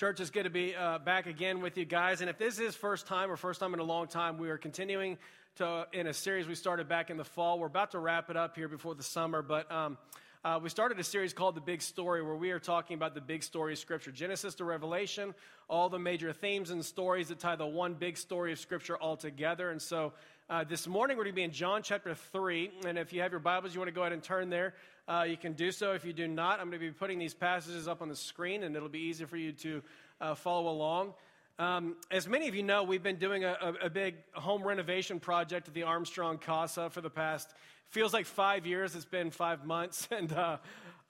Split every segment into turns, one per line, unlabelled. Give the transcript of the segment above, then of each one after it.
Church is good to be uh, back again with you guys. And if this is first time or first time in a long time, we are continuing to in a series we started back in the fall. We're about to wrap it up here before the summer, but um, uh, we started a series called The Big Story, where we are talking about the big story of Scripture Genesis to Revelation, all the major themes and stories that tie the one big story of Scripture all together. And so uh, this morning we're going to be in John chapter 3. And if you have your Bibles, you want to go ahead and turn there, uh, you can do so. If you do not, I'm going to be putting these passages up on the screen, and it'll be easy for you to uh, follow along. Um, as many of you know, we've been doing a, a, a, big home renovation project at the Armstrong Casa for the past, feels like five years. It's been five months, and uh,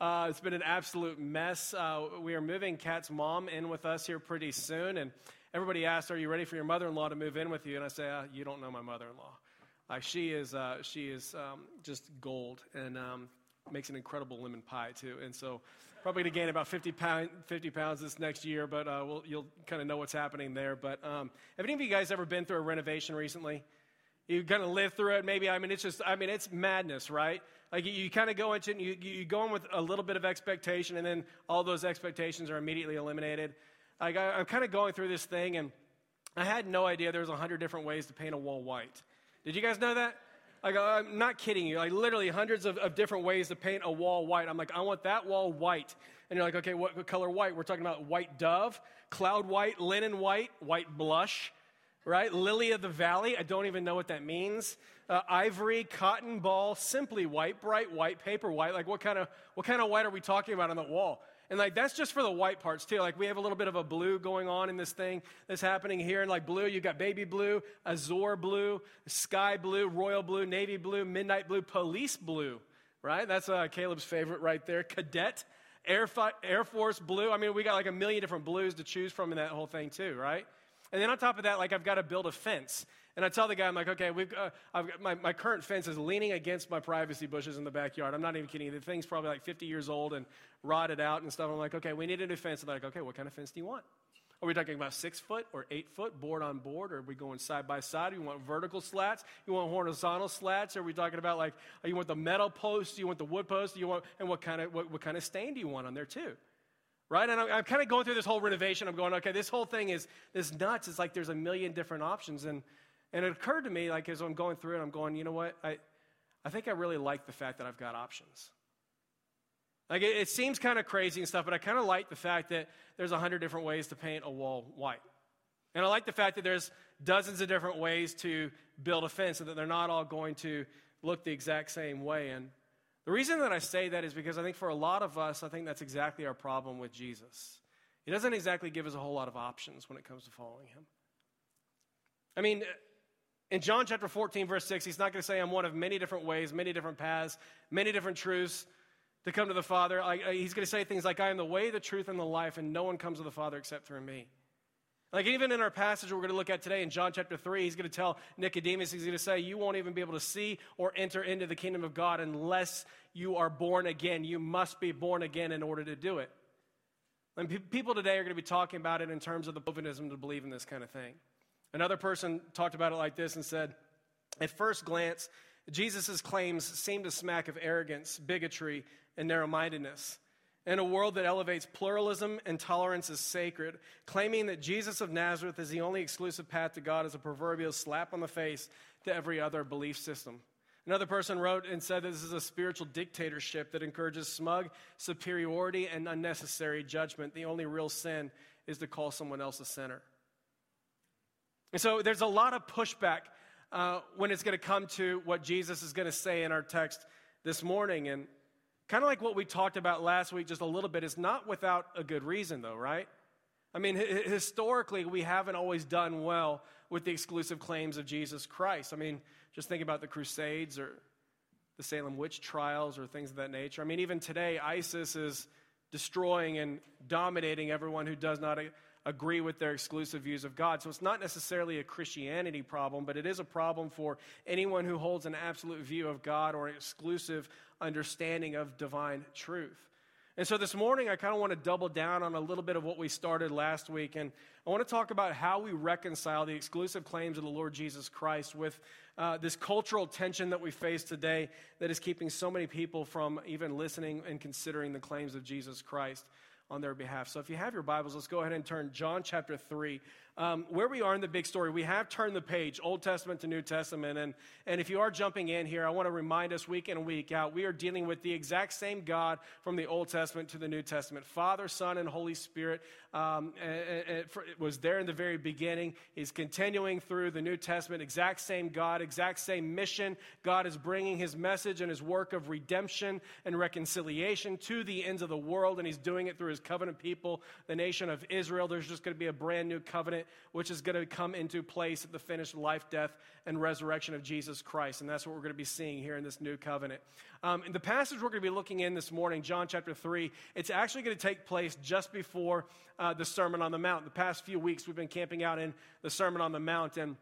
uh, it's been an absolute mess. Uh, we are moving Kat's mom in with us here pretty soon, and everybody asks, "Are you ready for your mother-in-law to move in with you?" And I say, uh, "You don't know my mother-in-law. Like she is, uh, she is um, just gold, and um, makes an incredible lemon pie too. And so." probably going to gain about 50, pound, 50 pounds this next year, but uh, we'll, you'll kind of know what's happening there. But um, have any of you guys ever been through a renovation recently? You kind of live through it, maybe. I mean, it's just, I mean, it's madness, right? Like you, you kind of go into, you, you go in with a little bit of expectation, and then all those expectations are immediately eliminated. I, I'm kind of going through this thing, and I had no idea there was a hundred different ways to paint a wall white. Did you guys know that? Like, I'm not kidding you. Like, literally hundreds of, of different ways to paint a wall white. I'm like, I want that wall white. And you're like, okay, what, color white? We're talking about white dove, cloud white, linen white, white blush, right? Lily of the valley. I don't even know what that means. Uh, ivory, cotton ball, simply white, bright white, paper white. Like, what kind of what kind of white are we talking about on the wall? And like that's just for the white parts too. Like we have a little bit of a blue going on in this thing that's happening here. And like blue, you've got baby blue, azure blue, sky blue, royal blue, navy blue, midnight blue, police blue. Right? That's uh, Caleb's favorite right there. Cadet, Air, Air Force blue. I mean, we got like a million different blues to choose from in that whole thing too, right? And then on top of that, like I've got to build a fence. And I tell the guy, I'm like, okay, we've, uh, my, my current fence is leaning against my privacy bushes in the backyard. I'm not even kidding. The thing's probably like 50 years old and rotted out and stuff. I'm like, okay, we need a new fence. And they're like, okay, what kind of fence do you want? Are we talking about six foot or eight foot, board on board? Or are we going side by side? You want vertical slats? You want horizontal slats? Are we talking about like, you want the metal post? You want the wood post? You want, and what kind of, what, what kind of stain do you want on there too? right? And I'm, I'm kind of going through this whole renovation. I'm going, okay, this whole thing is, is nuts. It's like there's a million different options. And, and it occurred to me, like, as I'm going through it, I'm going, you know what? I, I think I really like the fact that I've got options. Like, it, it seems kind of crazy and stuff, but I kind of like the fact that there's a hundred different ways to paint a wall white. And I like the fact that there's dozens of different ways to build a fence and that they're not all going to look the exact same way. And the reason that I say that is because I think for a lot of us, I think that's exactly our problem with Jesus. He doesn't exactly give us a whole lot of options when it comes to following him. I mean, in John chapter 14, verse 6, he's not going to say, I'm one of many different ways, many different paths, many different truths to come to the Father. he's going to say things like, I am the way, the truth, and the life, and no one comes to the Father except through me. Like, even in our passage we're going to look at today in John chapter 3, he's going to tell Nicodemus, he's going to say, You won't even be able to see or enter into the kingdom of God unless you are born again. You must be born again in order to do it. And pe- people today are going to be talking about it in terms of the Bovinism to believe in this kind of thing. Another person talked about it like this and said, At first glance, Jesus' claims seem to smack of arrogance, bigotry, and narrow mindedness. In a world that elevates pluralism and tolerance as sacred, claiming that Jesus of Nazareth is the only exclusive path to God is a proverbial slap on the face to every other belief system. Another person wrote and said this is a spiritual dictatorship that encourages smug superiority and unnecessary judgment. The only real sin is to call someone else a sinner. And so there's a lot of pushback uh, when it's going to come to what Jesus is going to say in our text this morning. And kind of like what we talked about last week, just a little bit, is not without a good reason, though, right? I mean, h- historically, we haven't always done well with the exclusive claims of Jesus Christ. I mean, just think about the Crusades or the Salem witch trials or things of that nature. I mean, even today, ISIS is destroying and dominating everyone who does not agree with their exclusive views of God. So it's not necessarily a Christianity problem, but it is a problem for anyone who holds an absolute view of God or an exclusive understanding of divine truth. And so this morning, I kind of want to double down on a little bit of what we started last week. And I want to talk about how we reconcile the exclusive claims of the Lord Jesus Christ with uh, this cultural tension that we face today that is keeping so many people from even listening and considering the claims of Jesus Christ on their behalf. So if you have your Bibles, let's go ahead and turn John chapter 3 um, where we are in the big story, we have turned the page, Old Testament to New Testament. And, and if you are jumping in here, I want to remind us week in and week out, we are dealing with the exact same God from the Old Testament to the New Testament. Father, Son, and Holy Spirit um, it was there in the very beginning. He's continuing through the New Testament, exact same God, exact same mission. God is bringing his message and his work of redemption and reconciliation to the ends of the world, and he's doing it through his covenant people, the nation of Israel. There's just going to be a brand new covenant which is going to come into place at the finished life, death, and resurrection of Jesus Christ. And that's what we're going to be seeing here in this new covenant. Um, in the passage we're going to be looking in this morning, John chapter 3, it's actually going to take place just before uh, the Sermon on the Mount. The past few weeks we've been camping out in the Sermon on the Mount. And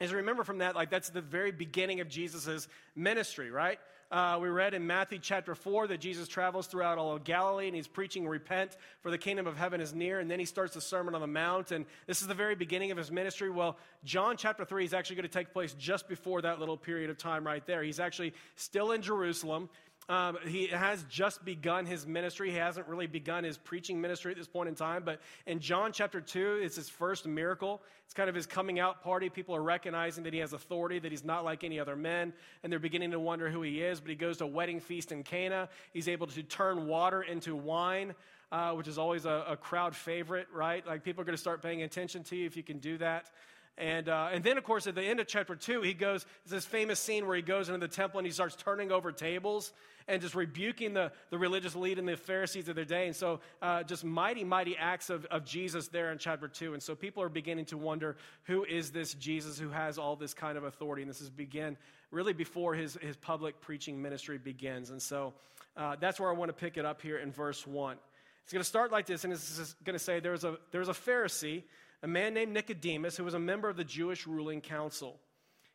as you remember from that, like that's the very beginning of Jesus' ministry, right? Uh, we read in Matthew chapter 4 that Jesus travels throughout all of Galilee and he's preaching, Repent, for the kingdom of heaven is near. And then he starts the Sermon on the Mount. And this is the very beginning of his ministry. Well, John chapter 3 is actually going to take place just before that little period of time right there. He's actually still in Jerusalem. Um, he has just begun his ministry. He hasn't really begun his preaching ministry at this point in time. But in John chapter 2, it's his first miracle. It's kind of his coming out party. People are recognizing that he has authority, that he's not like any other men, and they're beginning to wonder who he is. But he goes to a wedding feast in Cana. He's able to turn water into wine, uh, which is always a, a crowd favorite, right? Like people are going to start paying attention to you if you can do that. And, uh, and then, of course, at the end of chapter 2, he goes, this famous scene where he goes into the temple and he starts turning over tables and just rebuking the, the religious elite and the Pharisees of their day. And so, uh, just mighty, mighty acts of, of Jesus there in chapter 2. And so, people are beginning to wonder who is this Jesus who has all this kind of authority? And this is begin really before his, his public preaching ministry begins. And so, uh, that's where I want to pick it up here in verse 1. It's going to start like this, and it's going to say there was a, there was a Pharisee a man named Nicodemus who was a member of the Jewish ruling council.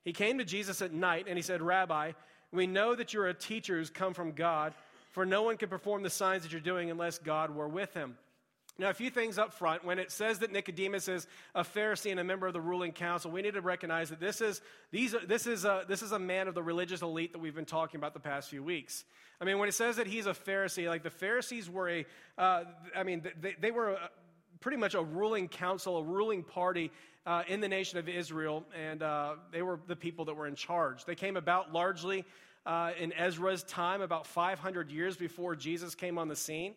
He came to Jesus at night and he said, Rabbi, we know that you're a teacher who's come from God, for no one can perform the signs that you're doing unless God were with him. Now, a few things up front. When it says that Nicodemus is a Pharisee and a member of the ruling council, we need to recognize that this is, these this, is a, this is a man of the religious elite that we've been talking about the past few weeks. I mean, when it says that he's a Pharisee, like the Pharisees were a, uh, I mean, they, they were pretty much a ruling council, a ruling party uh, in the nation of Israel, and uh, they were the people that were in charge. They came about largely uh, in Ezra's time, about 500 years before Jesus came on the scene.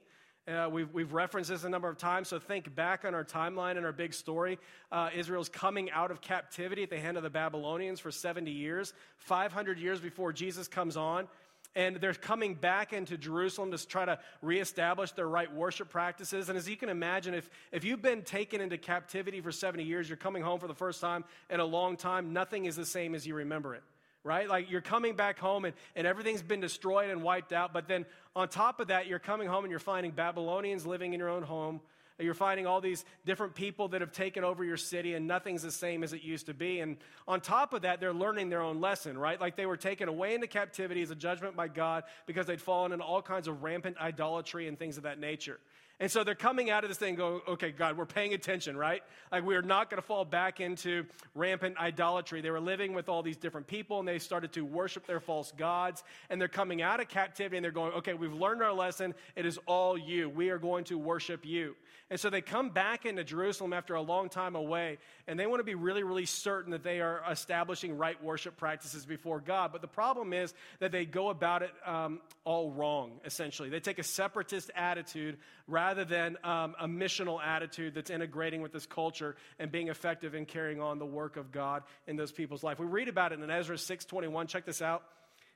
Uh, we've, we've, referenced this a number of times, so think back on our timeline and our big story. Uh, Israel's coming out of captivity at the hand of the Babylonians for 70 years, 500 years before Jesus comes on and they're coming back into Jerusalem to try to reestablish their right worship practices. And as you can imagine, if, if you've been taken into captivity for 70 years, you're coming home for the first time in a long time, nothing is the same as you remember it, right? Like you're coming back home and, and everything's been destroyed and wiped out. But then on top of that, you're coming home and you're finding Babylonians living in your own home you're finding all these different people that have taken over your city, and nothing's the same as it used to be. And on top of that, they're learning their own lesson, right? Like they were taken away into captivity as a judgment by God because they'd fallen into all kinds of rampant idolatry and things of that nature. And so they're coming out of this thing going, okay, God, we're paying attention, right? Like we're not going to fall back into rampant idolatry. They were living with all these different people and they started to worship their false gods. And they're coming out of captivity and they're going, okay, we've learned our lesson. It is all you. We are going to worship you. And so they come back into Jerusalem after a long time away, and they want to be really, really certain that they are establishing right worship practices before God. But the problem is that they go about it um, all wrong, essentially. They take a separatist attitude rather than um, a missional attitude that's integrating with this culture and being effective in carrying on the work of God in those people's life. We read about it in Ezra 6.21. Check this out.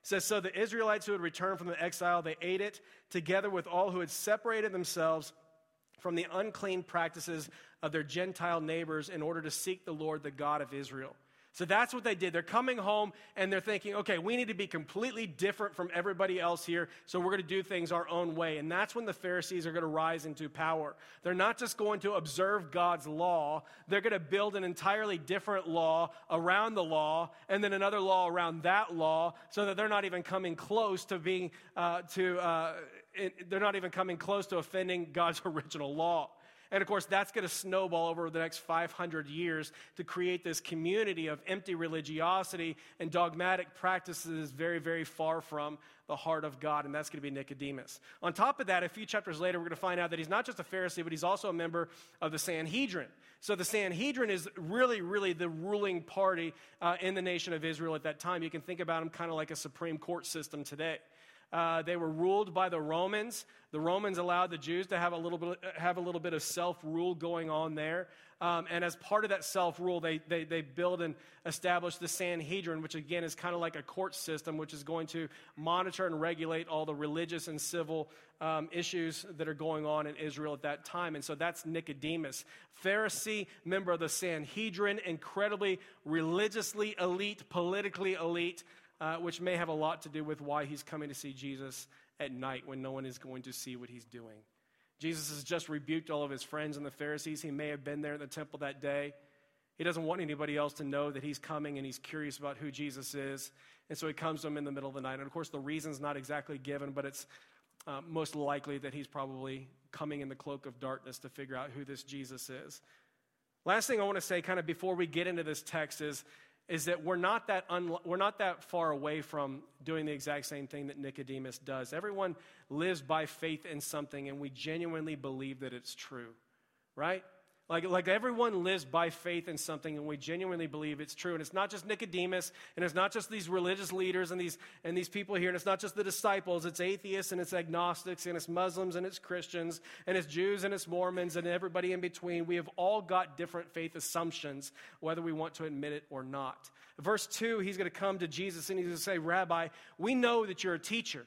It says, So the Israelites who had returned from the exile, they ate it together with all who had separated themselves from the unclean practices of their Gentile neighbors in order to seek the Lord, the God of Israel. So that's what they did. They're coming home and they're thinking, okay, we need to be completely different from everybody else here, so we're going to do things our own way. And that's when the Pharisees are going to rise into power. They're not just going to observe God's law, they're going to build an entirely different law around the law, and then another law around that law, so that they're not even coming close to being, uh, to, uh, it, they're not even coming close to offending God's original law. And of course, that's going to snowball over the next 500 years to create this community of empty religiosity and dogmatic practices very, very far from the heart of God, and that's going to be Nicodemus. On top of that, a few chapters later, we're going to find out that he's not just a Pharisee, but he's also a member of the Sanhedrin. So the Sanhedrin is really, really the ruling party uh, in the nation of Israel at that time. You can think about them kind of like a Supreme Court system today. Uh, they were ruled by the Romans. The Romans allowed the Jews to have a little bit, have a little bit of self rule going on there. Um, and as part of that self rule, they, they, they build and establish the Sanhedrin, which again is kind of like a court system, which is going to monitor and regulate all the religious and civil um, issues that are going on in Israel at that time. And so that's Nicodemus, Pharisee, member of the Sanhedrin, incredibly religiously elite, politically elite uh, which may have a lot to do with why he's coming to see Jesus at night when no one is going to see what he's doing. Jesus has just rebuked all of his friends and the Pharisees. He may have been there in the temple that day. He doesn't want anybody else to know that he's coming and he's curious about who Jesus is. And so he comes to him in the middle of the night. And of course, the reason's not exactly given, but it's uh, most likely that he's probably coming in the cloak of darkness to figure out who this Jesus is. Last thing I want to say, kind of before we get into this text, is is that we're not that, we're not that far away from doing the exact same thing that Nicodemus does. Everyone lives by faith in something, and we genuinely believe that it's true, right? Like, like everyone lives by faith in something, and we genuinely believe it's true. And it's not just Nicodemus, and it's not just these religious leaders and these, and these people here, and it's not just the disciples. It's atheists, and it's agnostics, and it's Muslims, and it's Christians, and it's Jews, and it's Mormons, and everybody in between. We have all got different faith assumptions, whether we want to admit it or not. Verse 2, he's going to come to Jesus, and he's going to say, Rabbi, we know that you're a teacher.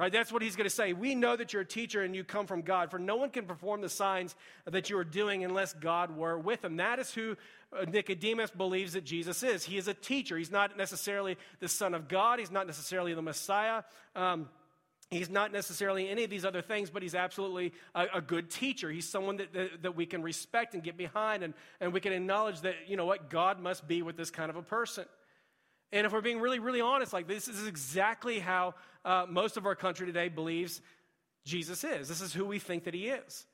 Right? That's what he's going to say. We know that you're a teacher and you come from God, for no one can perform the signs that you are doing unless God were with him. That is who uh, Nicodemus believes that Jesus is. He is a teacher. He's not necessarily the Son of God, he's not necessarily the Messiah. Um, He's not necessarily any of these other things, but he's absolutely a, a good teacher. He's someone that, that, that, we can respect and get behind, and, and we can acknowledge that, you know what, God must be with this kind of a person. And if we're being really, really honest, like this is exactly how uh, most of our country today believes Jesus is. This is who we think that he is.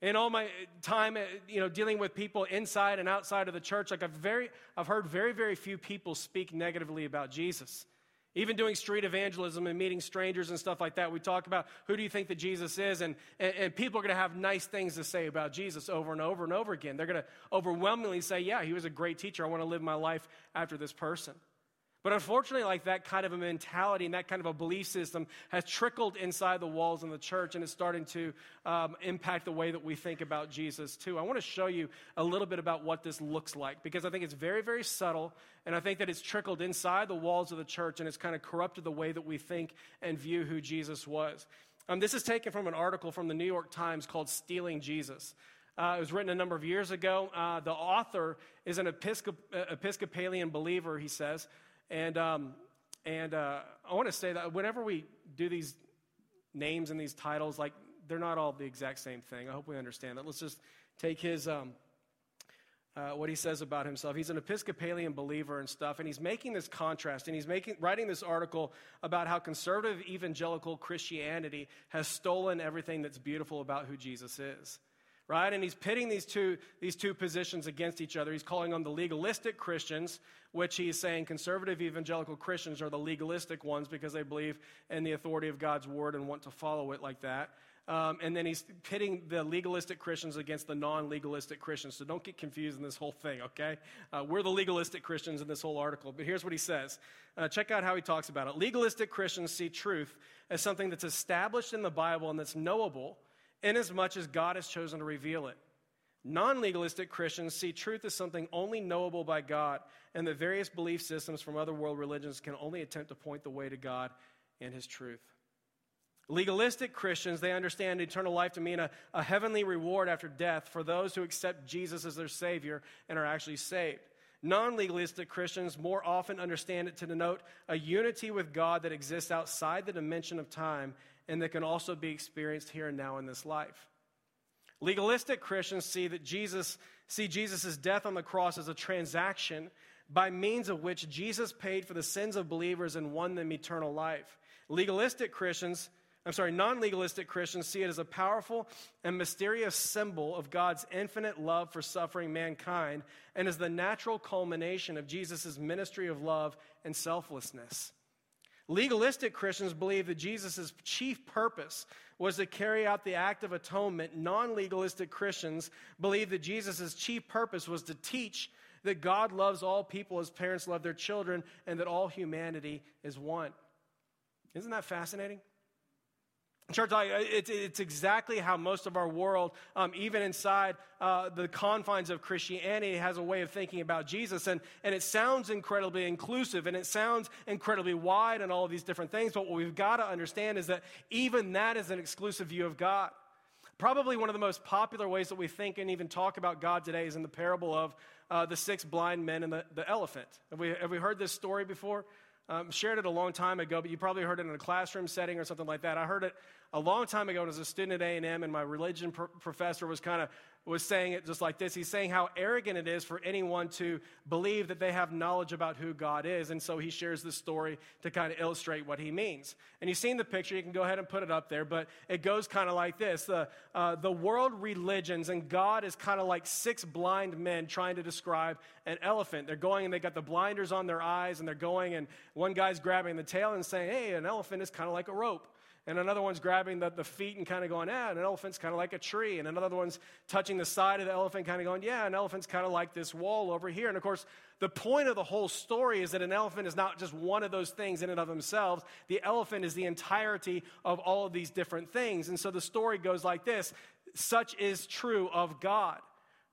In all my time, uh, you know, dealing with people inside and outside of the church, like I've very, I've heard very, very few people speak negatively about Jesus. Even doing street evangelism and meeting strangers and stuff like that, we talk about who do you think that Jesus is, and, and, and people are going to have nice things to say about Jesus over and over and over again. They're going to overwhelmingly say, Yeah, he was a great teacher. I want to live my life after this person. But unfortunately, like that kind of a mentality and that kind of a belief system has trickled inside the walls in the church and is starting to um, impact the way that we think about Jesus too. I want to show you a little bit about what this looks like because I think it's very, very subtle and I think that it's trickled inside the walls of the church and it's kind of corrupted the way that we think and view who Jesus was. Um, this is taken from an article from the New York Times called Stealing Jesus. Uh, it was written a number of years ago. Uh, the author is an Episcop- Episcopalian believer, he says. And, um, and uh, I want to say that whenever we do these names and these titles, like they're not all the exact same thing. I hope we understand that. Let's just take his, um, uh, what he says about himself. He's an Episcopalian believer and stuff, and he's making this contrast, and he's making, writing this article about how conservative evangelical Christianity has stolen everything that's beautiful about who Jesus is right? And he's pitting these two, these two positions against each other. He's calling them the legalistic Christians, which he's saying conservative evangelical Christians are the legalistic ones because they believe in the authority of God's word and want to follow it like that. Um, and then he's pitting the legalistic Christians against the non legalistic Christians. So don't get confused in this whole thing, okay? Uh, we're the legalistic Christians in this whole article. But here's what he says uh, check out how he talks about it. Legalistic Christians see truth as something that's established in the Bible and that's knowable inasmuch as God has chosen to reveal it. Non legalistic Christians see truth as something only knowable by God, and the various belief systems from other world religions can only attempt to point the way to God and His truth. Legalistic Christians, they understand eternal life to mean a, a heavenly reward after death for those who accept Jesus as their Savior and are actually saved. Non legalistic Christians more often understand it to denote a unity with God that exists outside the dimension of time and that can also be experienced here and now in this life. Legalistic Christians see that Jesus see Jesus' death on the cross as a transaction by means of which Jesus paid for the sins of believers and won them eternal life. Legalistic Christians I'm sorry, non legalistic Christians see it as a powerful and mysterious symbol of God's infinite love for suffering mankind and as the natural culmination of Jesus' ministry of love and selflessness. Legalistic Christians believe that Jesus' chief purpose was to carry out the act of atonement. Non legalistic Christians believe that Jesus' chief purpose was to teach that God loves all people as parents love their children and that all humanity is one. Isn't that fascinating? Church, it's, it's exactly how most of our world, um, even inside uh, the confines of Christianity, has a way of thinking about Jesus. And, and it sounds incredibly inclusive and it sounds incredibly wide and all of these different things. But what we've got to understand is that even that is an exclusive view of God. Probably one of the most popular ways that we think and even talk about God today is in the parable of uh, the six blind men and the, the elephant. Have we, have we heard this story before? Um, shared it a long time ago, but you probably heard it in a classroom setting or something like that. I heard it a long time ago as a student at A&M, and my religion pr- professor was kind of was saying it just like this. He's saying how arrogant it is for anyone to believe that they have knowledge about who God is. And so he shares this story to kind of illustrate what he means. And you've seen the picture. You can go ahead and put it up there. But it goes kind of like this the, uh, the world religions and God is kind of like six blind men trying to describe an elephant. They're going and they got the blinders on their eyes and they're going, and one guy's grabbing the tail and saying, hey, an elephant is kind of like a rope and another one's grabbing the, the feet and kind of going, yeah, an elephant's kind of like a tree. And another one's touching the side of the elephant, kind of going, yeah, an elephant's kind of like this wall over here. And of course, the point of the whole story is that an elephant is not just one of those things in and of themselves. The elephant is the entirety of all of these different things. And so the story goes like this such is true of God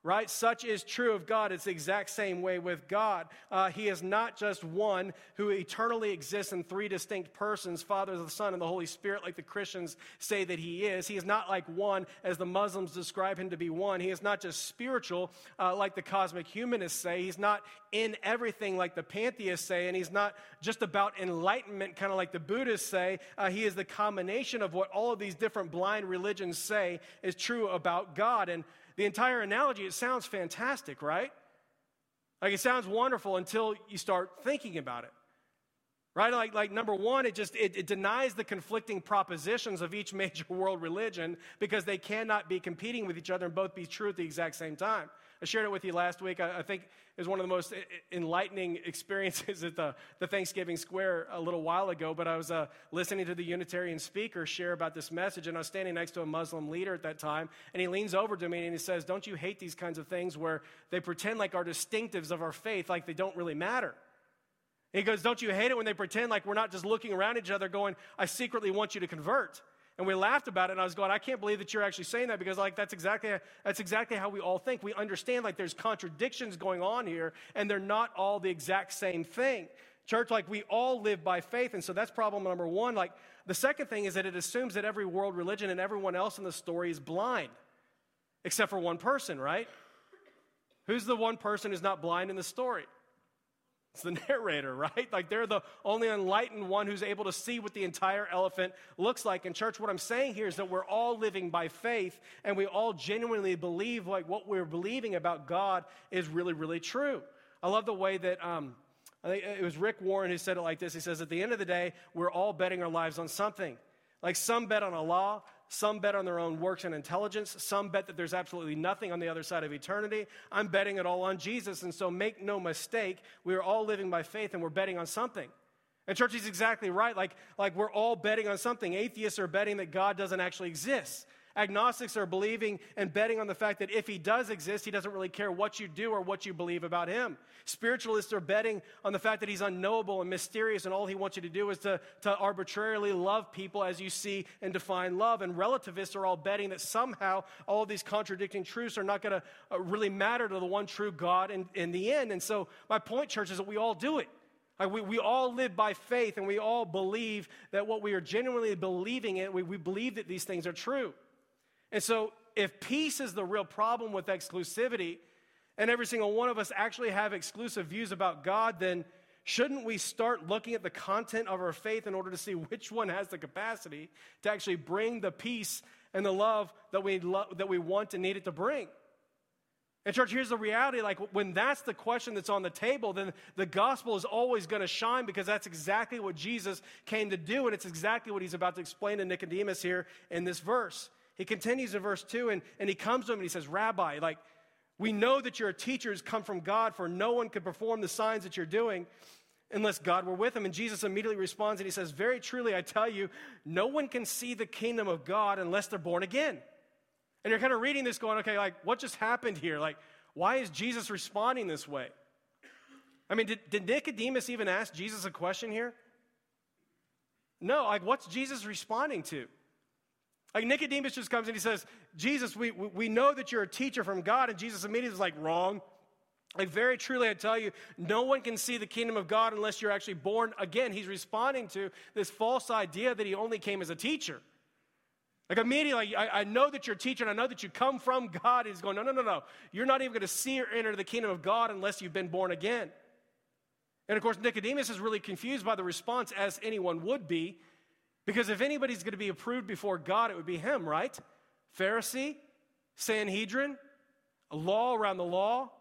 right? Such is true of God. It's the exact same way with God. Uh, he is not just one who eternally exists in three distinct persons Father, the Son, and the Holy Spirit, like the Christians say that He is. He is not like one as the Muslims describe Him to be one. He is not just spiritual, uh, like the cosmic humanists say. He's not in everything, like the pantheists say. And He's not just about enlightenment, kind of like the Buddhists say. Uh, he is the combination of what all of these different blind religions say is true about God. And the entire analogy, it sounds fantastic, right? Like it sounds wonderful until you start thinking about it. Right? Like, like number one, it just it, it denies the conflicting propositions of each major world religion because they cannot be competing with each other and both be true at the exact same time. I shared it with you last week. I, I think it was one of the most enlightening experiences at the, the Thanksgiving Square a little while ago. But I was uh, listening to the Unitarian speaker share about this message, and I was standing next to a Muslim leader at that time, and he leans over to me and he says, Don't you hate these kinds of things where they pretend like our distinctives of our faith, like they don't really matter? He goes, Don't you hate it when they pretend like we're not just looking around each other going, I secretly want you to convert? And we laughed about it, and I was going, I can't believe that you're actually saying that because, like, that's exactly, that's exactly how we all think. We understand, like, there's contradictions going on here, and they're not all the exact same thing. Church, like, we all live by faith, and so that's problem number one. Like, the second thing is that it assumes that every world religion and everyone else in the story is blind, except for one person, right? Who's the one person who's not blind in the story? It's the narrator, right? Like they're the only enlightened one who's able to see what the entire elephant looks like. In church, what I'm saying here is that we're all living by faith and we all genuinely believe like what we're believing about God is really, really true. I love the way that um, I think it was Rick Warren who said it like this. He says, At the end of the day, we're all betting our lives on something. Like some bet on a law, some bet on their own works and intelligence. Some bet that there's absolutely nothing on the other side of eternity. I'm betting it all on Jesus. And so make no mistake, we are all living by faith and we're betting on something. And church is exactly right. Like, like we're all betting on something. Atheists are betting that God doesn't actually exist. Agnostics are believing and betting on the fact that if he does exist, he doesn't really care what you do or what you believe about him. Spiritualists are betting on the fact that he's unknowable and mysterious, and all he wants you to do is to, to arbitrarily love people as you see and define love. And relativists are all betting that somehow all of these contradicting truths are not going to uh, really matter to the one true God in, in the end. And so, my point, church, is that we all do it. Like we, we all live by faith and we all believe that what we are genuinely believing in, we, we believe that these things are true. And so, if peace is the real problem with exclusivity, and every single one of us actually have exclusive views about God, then shouldn't we start looking at the content of our faith in order to see which one has the capacity to actually bring the peace and the love that we, lo- that we want and need it to bring? And, church, here's the reality like, when that's the question that's on the table, then the gospel is always going to shine because that's exactly what Jesus came to do. And it's exactly what he's about to explain to Nicodemus here in this verse. He continues in verse 2 and, and he comes to him and he says, Rabbi, like, we know that you're a teacher who's come from God, for no one could perform the signs that you're doing unless God were with him. And Jesus immediately responds and he says, Very truly, I tell you, no one can see the kingdom of God unless they're born again. And you're kind of reading this going, okay, like, what just happened here? Like, why is Jesus responding this way? I mean, did, did Nicodemus even ask Jesus a question here? No, like, what's Jesus responding to? Like Nicodemus just comes and he says, Jesus, we, we know that you're a teacher from God. And Jesus immediately is like, wrong. Like, very truly, I tell you, no one can see the kingdom of God unless you're actually born again. He's responding to this false idea that he only came as a teacher. Like, immediately, I, I know that you're a teacher and I know that you come from God. He's going, no, no, no, no. You're not even going to see or enter the kingdom of God unless you've been born again. And of course, Nicodemus is really confused by the response, as anyone would be. Because if anybody's going to be approved before God, it would be him, right? Pharisee, Sanhedrin, a law around the law.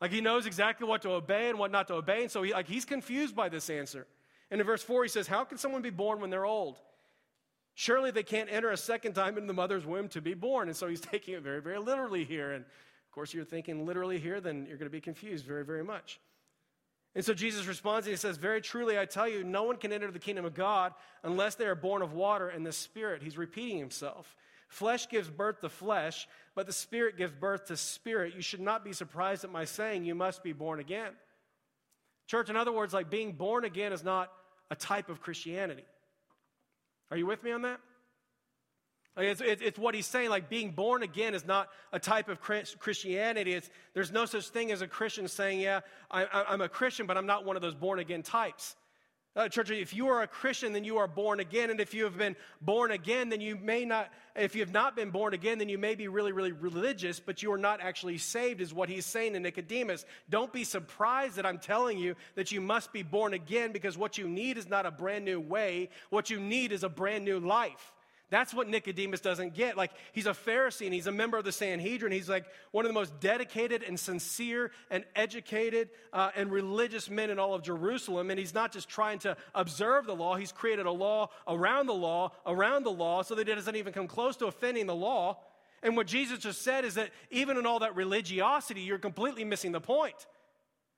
Like he knows exactly what to obey and what not to obey. And so he, like, he's confused by this answer. And in verse 4, he says, How can someone be born when they're old? Surely they can't enter a second time into the mother's womb to be born. And so he's taking it very, very literally here. And of course, you're thinking literally here, then you're going to be confused very, very much. And so Jesus responds and he says, Very truly, I tell you, no one can enter the kingdom of God unless they are born of water and the Spirit. He's repeating himself. Flesh gives birth to flesh, but the Spirit gives birth to spirit. You should not be surprised at my saying, You must be born again. Church, in other words, like being born again is not a type of Christianity. Are you with me on that? Like it's, it's, what he's saying, like being born again is not a type of Christianity. It's, there's no such thing as a Christian saying, Yeah, I, am a Christian, but I'm not one of those born again types. Uh, church, if you are a Christian, then you are born again. And if you have been born again, then you may not, if you have not been born again, then you may be really, really religious, but you are not actually saved, is what he's saying to Nicodemus. Don't be surprised that I'm telling you that you must be born again because what you need is not a brand new way. What you need is a brand new life. That's what Nicodemus doesn't get. Like, he's a Pharisee and he's a member of the Sanhedrin. He's like one of the most dedicated and sincere and educated uh, and religious men in all of Jerusalem. And he's not just trying to observe the law, he's created a law around the law, around the law, so that it doesn't even come close to offending the law. And what Jesus just said is that even in all that religiosity, you're completely missing the point.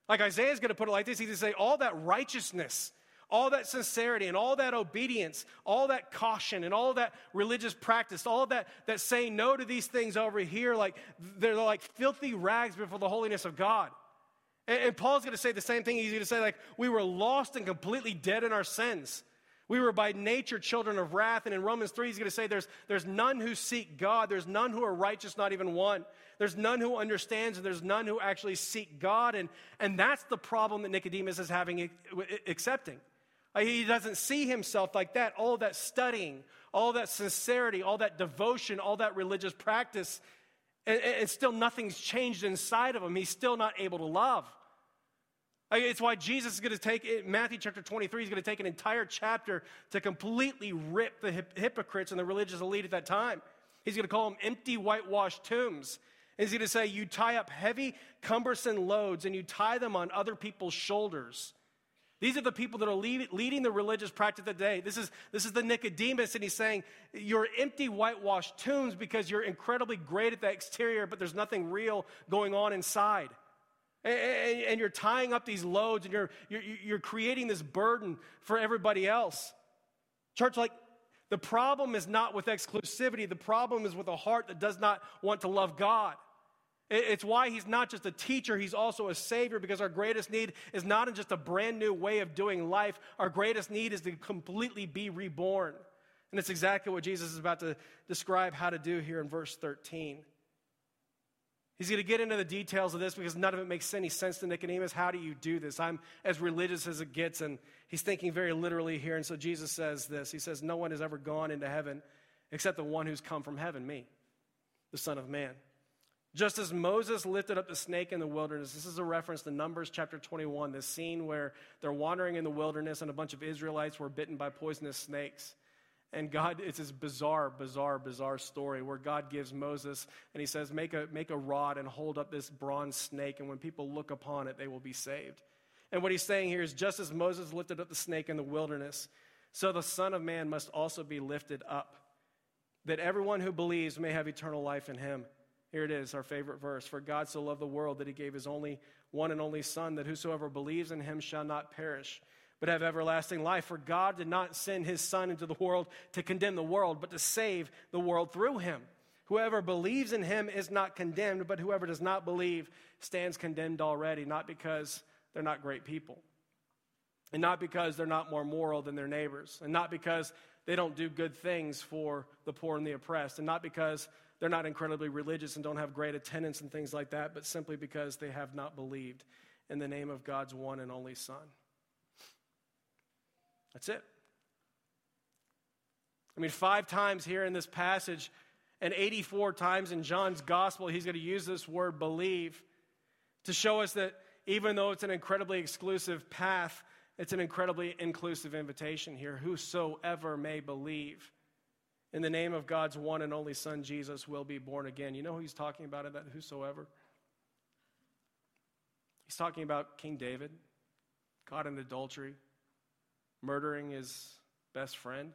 Like Isaiah's going to put it like this he's going to say, all that righteousness all that sincerity and all that obedience, all that caution and all that religious practice, all that, that saying no to these things over here, like they're like filthy rags before the holiness of God. And, and Paul's going to say the same thing. He's going to say, like, we were lost and completely dead in our sins. We were by nature children of wrath. And in Romans 3, he's going to say, there's, there's none who seek God. There's none who are righteous, not even one. There's none who understands, and there's none who actually seek God. And, and that's the problem that Nicodemus is having accepting. Uh, he doesn't see himself like that. All that studying, all that sincerity, all that devotion, all that religious practice, and, and still nothing's changed inside of him. He's still not able to love. It's why Jesus is going to take, it, Matthew chapter 23, he's going to take an entire chapter to completely rip the hypocrites and the religious elite at that time. He's going to call them empty, whitewashed tombs. And he's going to say, You tie up heavy, cumbersome loads and you tie them on other people's shoulders. These are the people that are leading the religious practice of the day. This is, this is the Nicodemus, and he's saying, You're empty, whitewashed tombs because you're incredibly great at the exterior, but there's nothing real going on inside. And, and, and you're tying up these loads, and you're, you're, you're creating this burden for everybody else. Church, like, the problem is not with exclusivity, the problem is with a heart that does not want to love God. It's why he's not just a teacher, he's also a savior because our greatest need is not in just a brand new way of doing life. Our greatest need is to completely be reborn. And it's exactly what Jesus is about to describe how to do here in verse 13. He's going to get into the details of this because none of it makes any sense to Nicodemus. How do you do this? I'm as religious as it gets, and he's thinking very literally here. And so Jesus says this He says, No one has ever gone into heaven except the one who's come from heaven, me, the Son of Man. Just as Moses lifted up the snake in the wilderness, this is a reference to Numbers chapter 21, this scene where they're wandering in the wilderness and a bunch of Israelites were bitten by poisonous snakes. And God, it's this bizarre, bizarre, bizarre story where God gives Moses and he says, make a, make a rod and hold up this bronze snake, and when people look upon it, they will be saved. And what he's saying here is just as Moses lifted up the snake in the wilderness, so the Son of Man must also be lifted up, that everyone who believes may have eternal life in him. Here it is, our favorite verse. For God so loved the world that he gave his only one and only Son, that whosoever believes in him shall not perish, but have everlasting life. For God did not send his Son into the world to condemn the world, but to save the world through him. Whoever believes in him is not condemned, but whoever does not believe stands condemned already, not because they're not great people, and not because they're not more moral than their neighbors, and not because they don't do good things for the poor and the oppressed, and not because they're not incredibly religious and don't have great attendance and things like that, but simply because they have not believed in the name of God's one and only Son. That's it. I mean, five times here in this passage, and 84 times in John's gospel, he's going to use this word believe to show us that even though it's an incredibly exclusive path, it's an incredibly inclusive invitation here. Whosoever may believe in the name of God's one and only Son, Jesus, will be born again. You know who he's talking about in that whosoever? He's talking about King David, caught in adultery, murdering his best friend.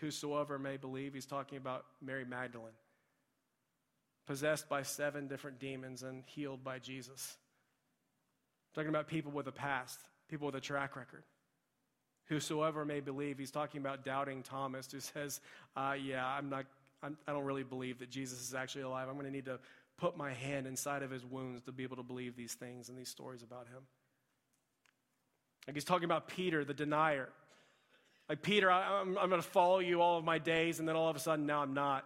Whosoever may believe, he's talking about Mary Magdalene, possessed by seven different demons and healed by Jesus. Talking about people with a past, people with a track record whosoever may believe. He's talking about doubting Thomas, who says, uh, Yeah, I'm not, I'm, I do not really believe that Jesus is actually alive. I'm going to need to put my hand inside of his wounds to be able to believe these things and these stories about him. Like he's talking about Peter, the denier. Like, Peter, I, am I'm going to follow you all of my days, and then all of a sudden, now I'm not.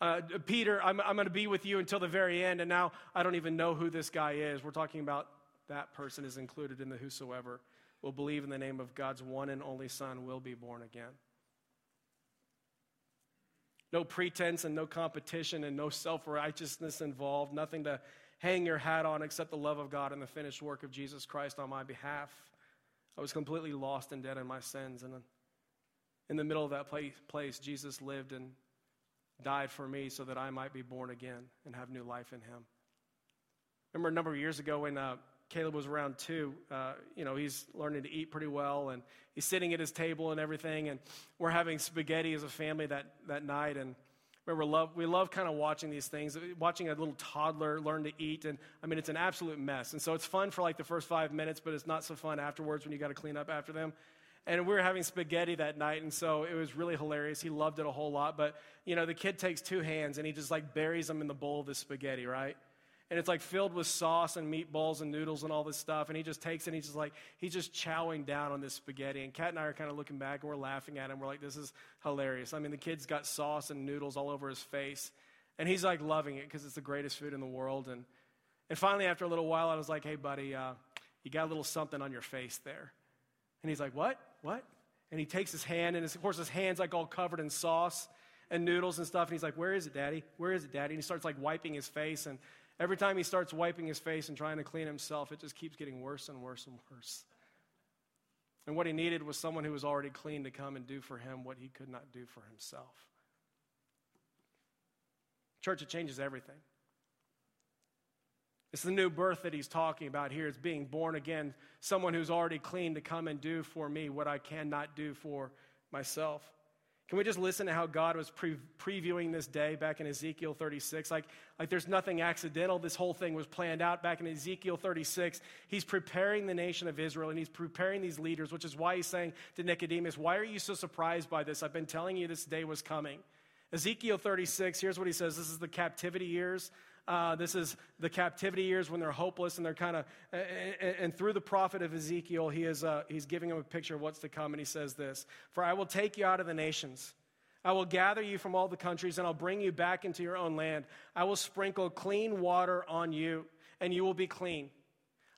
Uh, Peter, I'm, I'm going to be with you until the very end, and now I don't even know who this guy is. We're talking about that person is included in the whosoever will believe in the name of God's one and only Son will be born again. No pretense and no competition and no self righteousness involved, nothing to hang your hat on except the love of God and the finished work of Jesus Christ on my behalf. I was completely lost and dead in my sins. And in the middle of that place, Jesus lived and died for me so that I might be born again and have new life in Him. Remember a number of years ago when uh, Caleb was around two, uh, you know, he's learning to eat pretty well and he's sitting at his table and everything. And we're having spaghetti as a family that, that night. And remember, love, we love kind of watching these things, watching a little toddler learn to eat. And I mean, it's an absolute mess. And so it's fun for like the first five minutes, but it's not so fun afterwards when you got to clean up after them. And we were having spaghetti that night, and so it was really hilarious. He loved it a whole lot. But, you know, the kid takes two hands and he just like buries them in the bowl of the spaghetti, right? And it's like filled with sauce and meatballs and noodles and all this stuff. And he just takes it and he's just like, he's just chowing down on this spaghetti. And Kat and I are kind of looking back and we're laughing at him. We're like, this is hilarious. I mean, the kid's got sauce and noodles all over his face. And he's like loving it because it's the greatest food in the world. And, and finally, after a little while, I was like, hey, buddy, uh, you got a little something on your face there. And he's like, what? What? And he takes his hand, and his, of course, his hand's like all covered in sauce and noodles and stuff. And he's like, where is it, daddy? Where is it, daddy? And he starts like wiping his face. And Every time he starts wiping his face and trying to clean himself, it just keeps getting worse and worse and worse. And what he needed was someone who was already clean to come and do for him what he could not do for himself. Church, it changes everything. It's the new birth that he's talking about here. It's being born again, someone who's already clean to come and do for me what I cannot do for myself. Can we just listen to how God was pre- previewing this day back in Ezekiel 36? Like, like there's nothing accidental. This whole thing was planned out back in Ezekiel 36. He's preparing the nation of Israel and he's preparing these leaders, which is why he's saying to Nicodemus, Why are you so surprised by this? I've been telling you this day was coming. Ezekiel 36, here's what he says this is the captivity years uh, this is the captivity years when they're hopeless and they're kind of, and, and, through the prophet of Ezekiel, he is, uh, he's giving them a picture of what's to come. And he says this For I will take you out of the nations. I will gather you from all the countries and I'll bring you back into your own land. I will sprinkle clean water on you and you will be clean.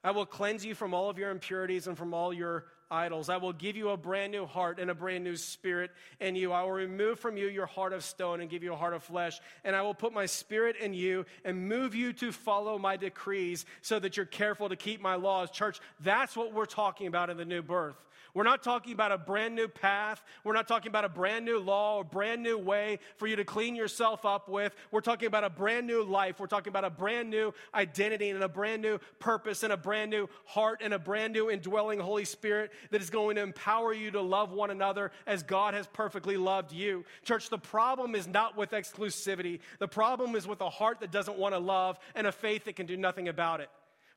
I will cleanse you from all of your impurities and from all your idols. I will give you a brand new heart and a brand new spirit in you. I will remove from you your heart of stone and give you a heart of flesh. And I will put my spirit in you and move you to follow my decrees so that you're careful to keep my laws. Church, that's what we're talking about in the new birth. We're not talking about a brand new path. We're not talking about a brand new law or brand new way for you to clean yourself up with. We're talking about a brand new life. We're talking about a brand new identity and a brand new purpose and a brand new heart and a brand new indwelling Holy Spirit that is going to empower you to love one another as God has perfectly loved you. Church, the problem is not with exclusivity. The problem is with a heart that doesn't want to love and a faith that can do nothing about it.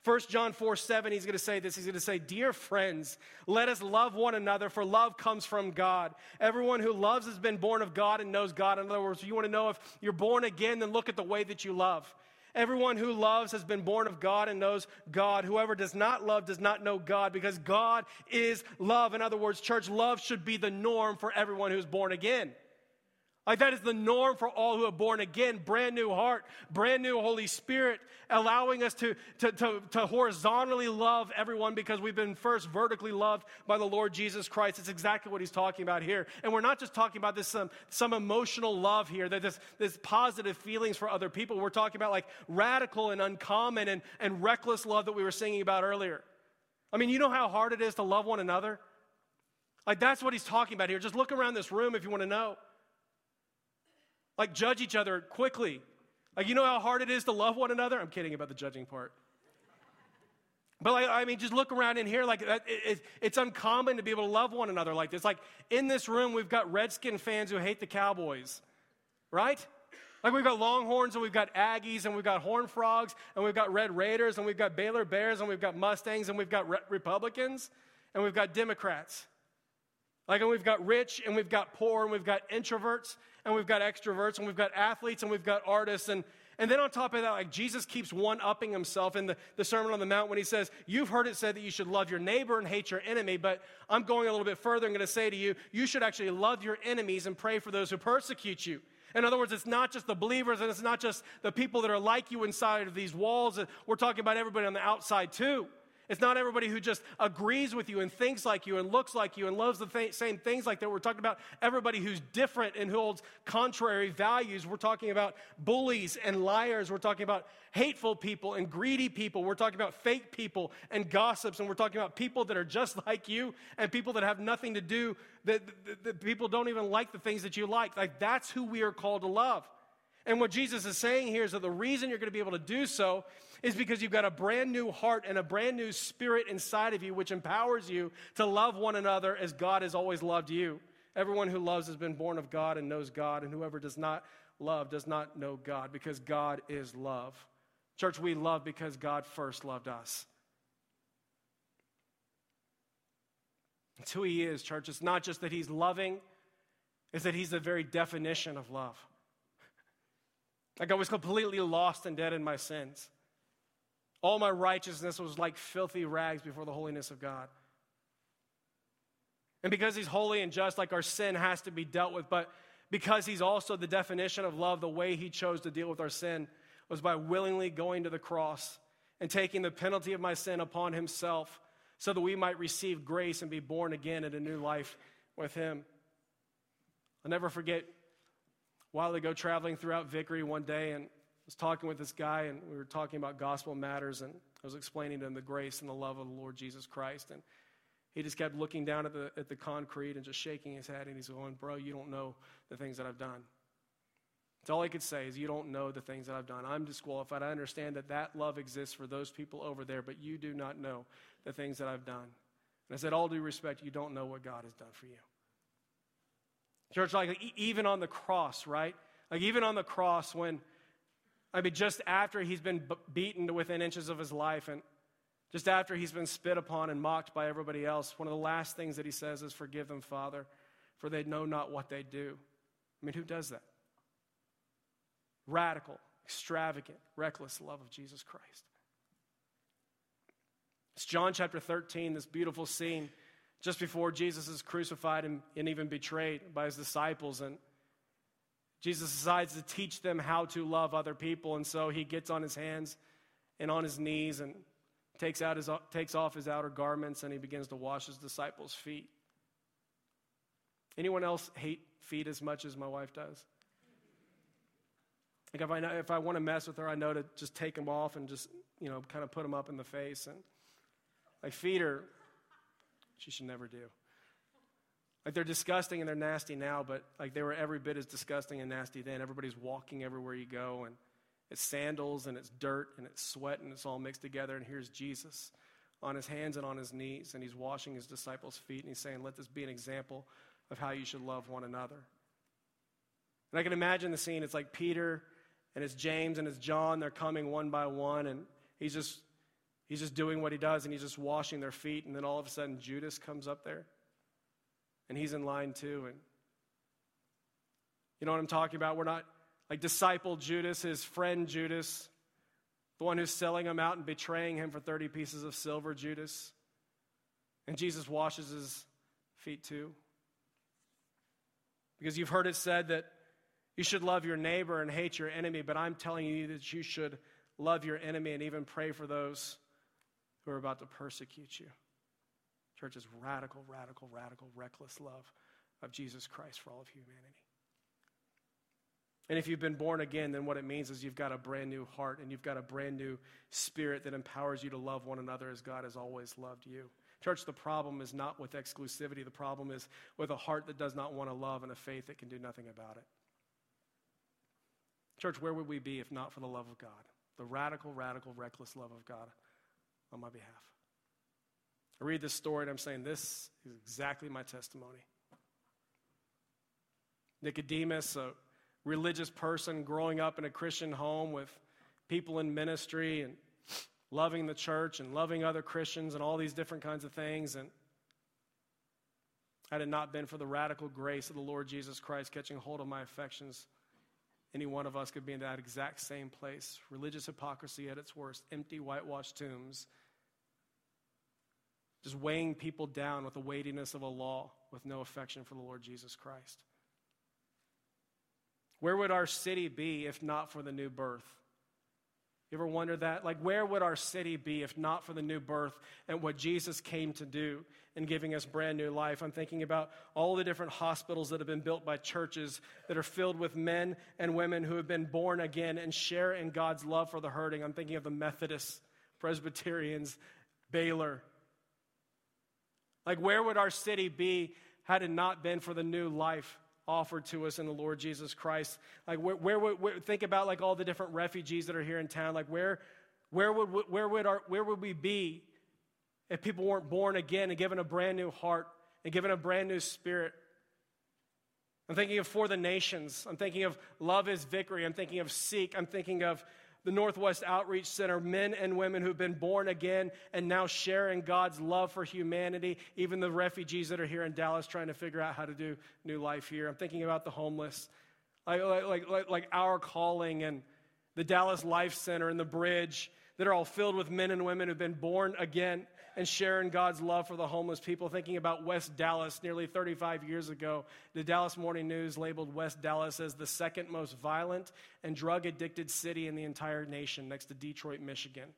1 John 4 7, he's going to say this. He's going to say, Dear friends, let us love one another, for love comes from God. Everyone who loves has been born of God and knows God. In other words, you want to know if you're born again, then look at the way that you love. Everyone who loves has been born of God and knows God. Whoever does not love does not know God because God is love. In other words, church love should be the norm for everyone who's born again. Like that is the norm for all who are born again, brand new heart, brand new Holy Spirit, allowing us to, to, to, to, horizontally love everyone because we've been first vertically loved by the Lord Jesus Christ. It's exactly what he's talking about here. And we're not just talking about this some, some emotional love here, that this, this positive feelings for other people. We're talking about like radical and uncommon and, and reckless love that we were singing about earlier. I mean, you know how hard it is to love one another? Like that's what he's talking about here. Just look around this room if you want to know like judge each other quickly. Like, you know how hard it is to love one another? I'm kidding about the judging part. But like, I mean, just look around in here. Like, it, it, it's uncommon to be able to love one another like this. Like, in this room, we've got Redskin fans who hate the Cowboys, right? Like, we've got Longhorns and we've got Aggies and we've got Horn Frogs and we've got Red Raiders and we've got Baylor Bears and we've got Mustangs and we've got Re- Republicans and we've got Democrats. Like, and we've got rich and we've got poor and we've got introverts and we've got extroverts and we've got athletes and we've got artists. And, and then on top of that, like Jesus keeps one upping himself in the, the Sermon on the Mount when he says, You've heard it said that you should love your neighbor and hate your enemy, but I'm going a little bit further. I'm going to say to you, you should actually love your enemies and pray for those who persecute you. In other words, it's not just the believers and it's not just the people that are like you inside of these walls. We're talking about everybody on the outside too. It's not everybody who just agrees with you and thinks like you and looks like you and loves the th- same things like that. We're talking about everybody who's different and who holds contrary values. We're talking about bullies and liars. We're talking about hateful people and greedy people. We're talking about fake people and gossips. And we're talking about people that are just like you and people that have nothing to do, that, that, that people don't even like the things that you like. Like that's who we are called to love. And what Jesus is saying here is that the reason you're going to be able to do so is because you've got a brand new heart and a brand new spirit inside of you, which empowers you to love one another as God has always loved you. Everyone who loves has been born of God and knows God, and whoever does not love does not know God because God is love. Church, we love because God first loved us. It's who He is, church. It's not just that He's loving, it's that He's the very definition of love. Like I was completely lost and dead in my sins. All my righteousness was like filthy rags before the holiness of God. And because he's holy and just, like our sin has to be dealt with, but because he's also the definition of love, the way he chose to deal with our sin was by willingly going to the cross and taking the penalty of my sin upon himself so that we might receive grace and be born again in a new life with him. I'll never forget a while ago traveling throughout Vickery one day and was talking with this guy and we were talking about gospel matters and I was explaining to him the grace and the love of the Lord Jesus Christ and he just kept looking down at the, at the concrete and just shaking his head and he's going, bro, you don't know the things that I've done. That's all I could say is you don't know the things that I've done. I'm disqualified. I understand that that love exists for those people over there, but you do not know the things that I've done. And I said, all due respect, you don't know what God has done for you. Church, like even on the cross, right? Like even on the cross, when, I mean, just after he's been beaten to within inches of his life and just after he's been spit upon and mocked by everybody else, one of the last things that he says is, Forgive them, Father, for they know not what they do. I mean, who does that? Radical, extravagant, reckless love of Jesus Christ. It's John chapter 13, this beautiful scene just before Jesus is crucified and, and even betrayed by his disciples. And Jesus decides to teach them how to love other people. And so he gets on his hands and on his knees and takes, out his, takes off his outer garments, and he begins to wash his disciples' feet. Anyone else hate feet as much as my wife does? Like if I, know, if I want to mess with her, I know to just take them off and just, you know, kind of put them up in the face. And like feet are, she should never do. Like they're disgusting and they're nasty now, but like they were every bit as disgusting and nasty then. Everybody's walking everywhere you go, and it's sandals and it's dirt and it's sweat and it's all mixed together. And here's Jesus on his hands and on his knees, and he's washing his disciples' feet, and he's saying, Let this be an example of how you should love one another. And I can imagine the scene. It's like Peter and it's James and it's John. They're coming one by one, and he's just he's just doing what he does, and he's just washing their feet. And then all of a sudden, Judas comes up there, and he's in line too. And you know what I'm talking about? We're not like disciple Judas, his friend Judas, the one who's selling him out and betraying him for 30 pieces of silver, Judas. And Jesus washes his feet too. Because you've heard it said that you should love your neighbor and hate your enemy, but I'm telling you that you should love your enemy and even pray for those who are about to persecute you. Church is radical, radical, radical, reckless love of Jesus Christ for all of humanity. And if you've been born again, then what it means is you've got a brand new heart and you've got a brand new spirit that empowers you to love one another as God has always loved you. Church, the problem is not with exclusivity. The problem is with a heart that does not want to love and a faith that can do nothing about it. Church, where would we be if not for the love of God? The radical, radical, reckless love of God on my behalf. I read this story and I'm saying, this is exactly my testimony. Nicodemus, a religious person growing up in a Christian home with people in ministry and loving the church and loving other Christians and all these different kinds of things. And had it not been for the radical grace of the Lord Jesus Christ catching hold of my affections, any one of us could be in that exact same place. Religious hypocrisy at its worst, empty, whitewashed tombs, just weighing people down with the weightiness of a law with no affection for the Lord Jesus Christ. Where would our city be if not for the new birth? You ever wonder that? Like, where would our city be if not for the new birth and what Jesus came to do in giving us brand new life? I'm thinking about all the different hospitals that have been built by churches that are filled with men and women who have been born again and share in God's love for the hurting. I'm thinking of the Methodists, Presbyterians, Baylor. Like, where would our city be had it not been for the new life offered to us in the Lord Jesus Christ. Like, where, where, where, think about like all the different refugees that are here in town. Like, where, where would, where would, our, where would we be if people weren't born again and given a brand new heart and given a brand new spirit? I'm thinking of For the Nations. I'm thinking of Love is Victory. I'm thinking of Seek. I'm thinking of the Northwest Outreach Center, men and women who've been born again and now sharing God's love for humanity, even the refugees that are here in Dallas trying to figure out how to do new life here. I'm thinking about the homeless, like, like, like, like OurCalling and the Dallas Life Center and the bridge that are all filled with men and women who've been born again and sharing God's love for the homeless people. Thinking about West Dallas nearly 35 years ago, the Dallas Morning News labeled West Dallas as the second most violent and drug addicted city in the entire nation, next to Detroit, Michigan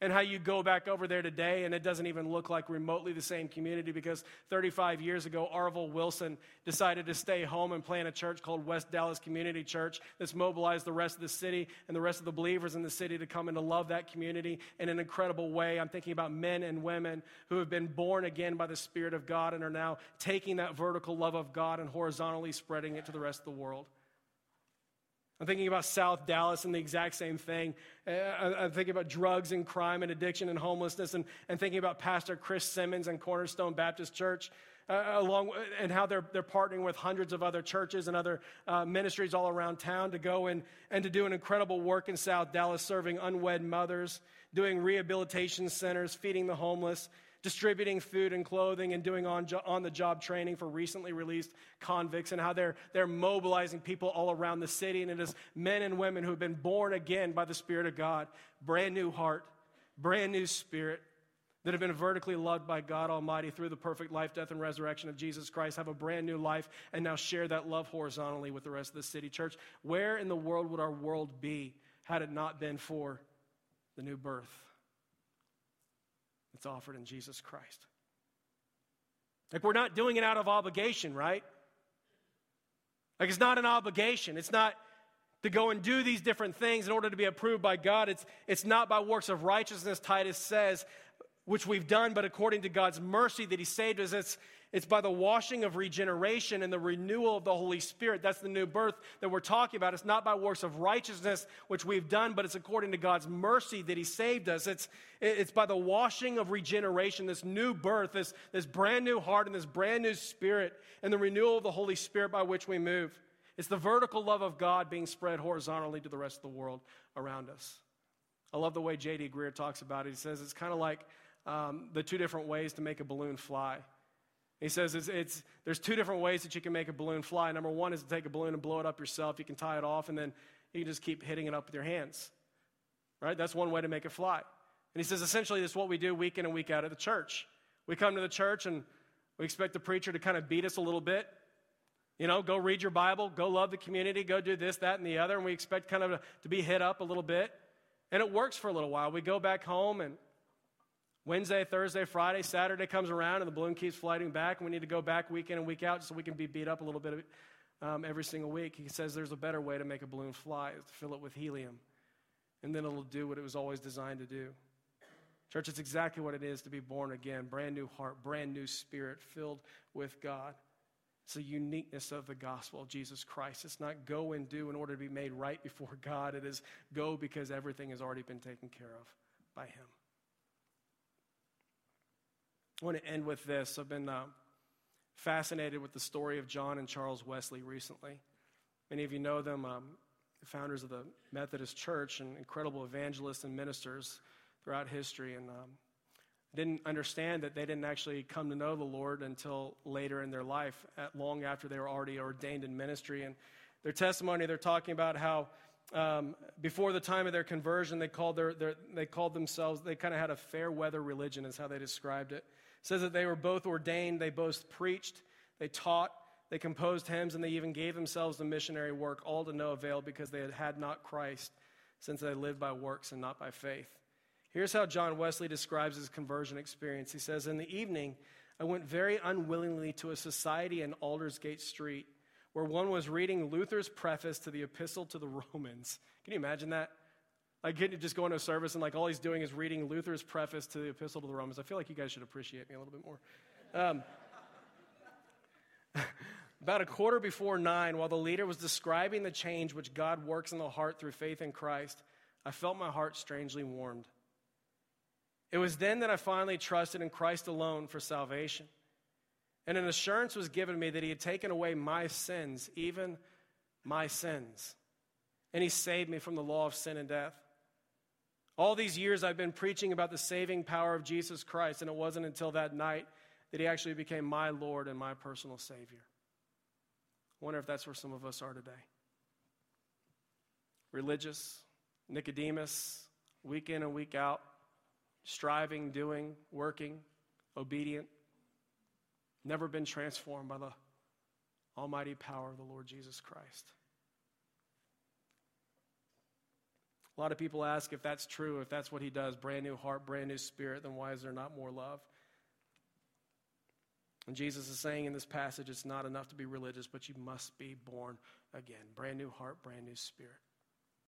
and how you go back over there today and it doesn't even look like remotely the same community because 35 years ago, Arvil Wilson decided to stay home and plant a church called West Dallas Community Church that's mobilized the rest of the city and the rest of the believers in the city to come and to love that community in an incredible way. I'm thinking about men and women who have been born again by the Spirit of God and are now taking that vertical love of God and horizontally spreading it to the rest of the world. I'm thinking about South Dallas and the exact same thing. Uh, I'm thinking about drugs and crime and addiction and homelessness and, and thinking about Pastor Chris Simmons and Cornerstone Baptist Church. Uh, along and how they're, they're partnering with hundreds of other churches and other uh, ministries all around town to go and, and to do an incredible work in South Dallas, serving unwed mothers, doing rehabilitation centers, feeding the homeless, distributing food and clothing and doing on, jo- on the job training for recently released convicts and how they're, they're mobilizing people all around the city. And it is men and women who have been born again by the Spirit of God, brand new heart, brand new spirit, that have been vertically loved by God Almighty through the perfect life, death, and resurrection of Jesus Christ, have a brand new life, and now share that love horizontally with the rest of the city. Church, where in the world would our world be had it not been for the new birth? It's offered in Jesus Christ. Like, we're not doing it out of obligation, right? Like, it's not an obligation. It's not to go and do these different things in order to be approved by God. It's, it's not by works of righteousness, Titus says, which we've done, but according to God's mercy that He saved us. It's, it's by the washing of regeneration and the renewal of the Holy Spirit. That's the new birth that we're talking about. It's not by works of righteousness, which we've done, but it's according to God's mercy that He saved us. It's, it's by the washing of regeneration, this new birth, this, this brand new heart and this brand new spirit, and the renewal of the Holy Spirit by which we move. It's the vertical love of God being spread horizontally to the rest of the world around us. I love the way J.D. Greear talks about it. He says it's kind of like um, the two different ways to make a balloon fly. He says it's, it's, there's two different ways that you can make a balloon fly. Number one is to take a balloon and blow it up yourself. You can tie it off, and then you can just keep hitting it up with your hands. Right? That's one way to make it fly. And he says essentially this is what we do week in and week out at the church. We come to the church and we expect the preacher to kind of beat us a little bit. You know, go read your Bible, go love the community, go do this, that, and the other. And we expect kind of to be hit up a little bit. And it works for a little while. We go back home and Wednesday, Thursday, Friday, Saturday comes around and the balloon keeps flying back, and we need to go back week in and week out so we can be beat up a little bit um, every single week. He says there's a better way to make a balloon fly, is to fill it with helium, and then it'll do what it was always designed to do. Church, it's exactly what it is to be born again brand new heart, brand new spirit filled with God. It's the uniqueness of the gospel of Jesus Christ. It's not go and do in order to be made right before God. It is go because everything has already been taken care of by Him. I want to end with this. I've been uh, fascinated with the story of John and Charles Wesley recently. Many of you know them, um, founders of the Methodist Church and incredible evangelists and ministers throughout history. And um, didn't understand that they didn't actually come to know the Lord until later in their life, long after they were already ordained in ministry. And their testimony, they're talking about how um, before the time of their conversion, they called, their, their they called themselves, they kind of had a fair weather religion, is how they described it says that they were both ordained, they both preached, they taught, they composed hymns, and they even gave themselves to missionary work, all to no avail because they had had not Christ, since they lived by works and not by faith. Here's how John Wesley describes his conversion experience. He says, In the evening, I went very unwillingly to a society in Aldersgate Street where one was reading Luther's preface to the Epistle to the Romans. Can you imagine that? Like getting just going to a service and like all he's doing is reading Luther's preface to the Epistle to the Romans. I feel like you guys should appreciate me a little bit more. Um, about a quarter before nine, while the leader was describing the change which God works in the heart through faith in Christ, I felt my heart strangely warmed. It was then that I finally trusted in Christ alone for salvation. And an assurance was given me that He had taken away my sins, even my sins. And He saved me from the law of sin and death. All these years I've been preaching about the saving power of Jesus Christ, and it wasn't until that night that he actually became my Lord and my personal Savior. I wonder if that's where some of us are today. Religious, Nicodemus, week in and week out, striving, doing, working, obedient, never been transformed by the almighty power of the Lord Jesus Christ. A lot of people ask if that's true, if that's what he does brand new heart, brand new spirit, then why is there not more love? And Jesus is saying in this passage, it's not enough to be religious, but you must be born again. Brand new heart, brand new spirit.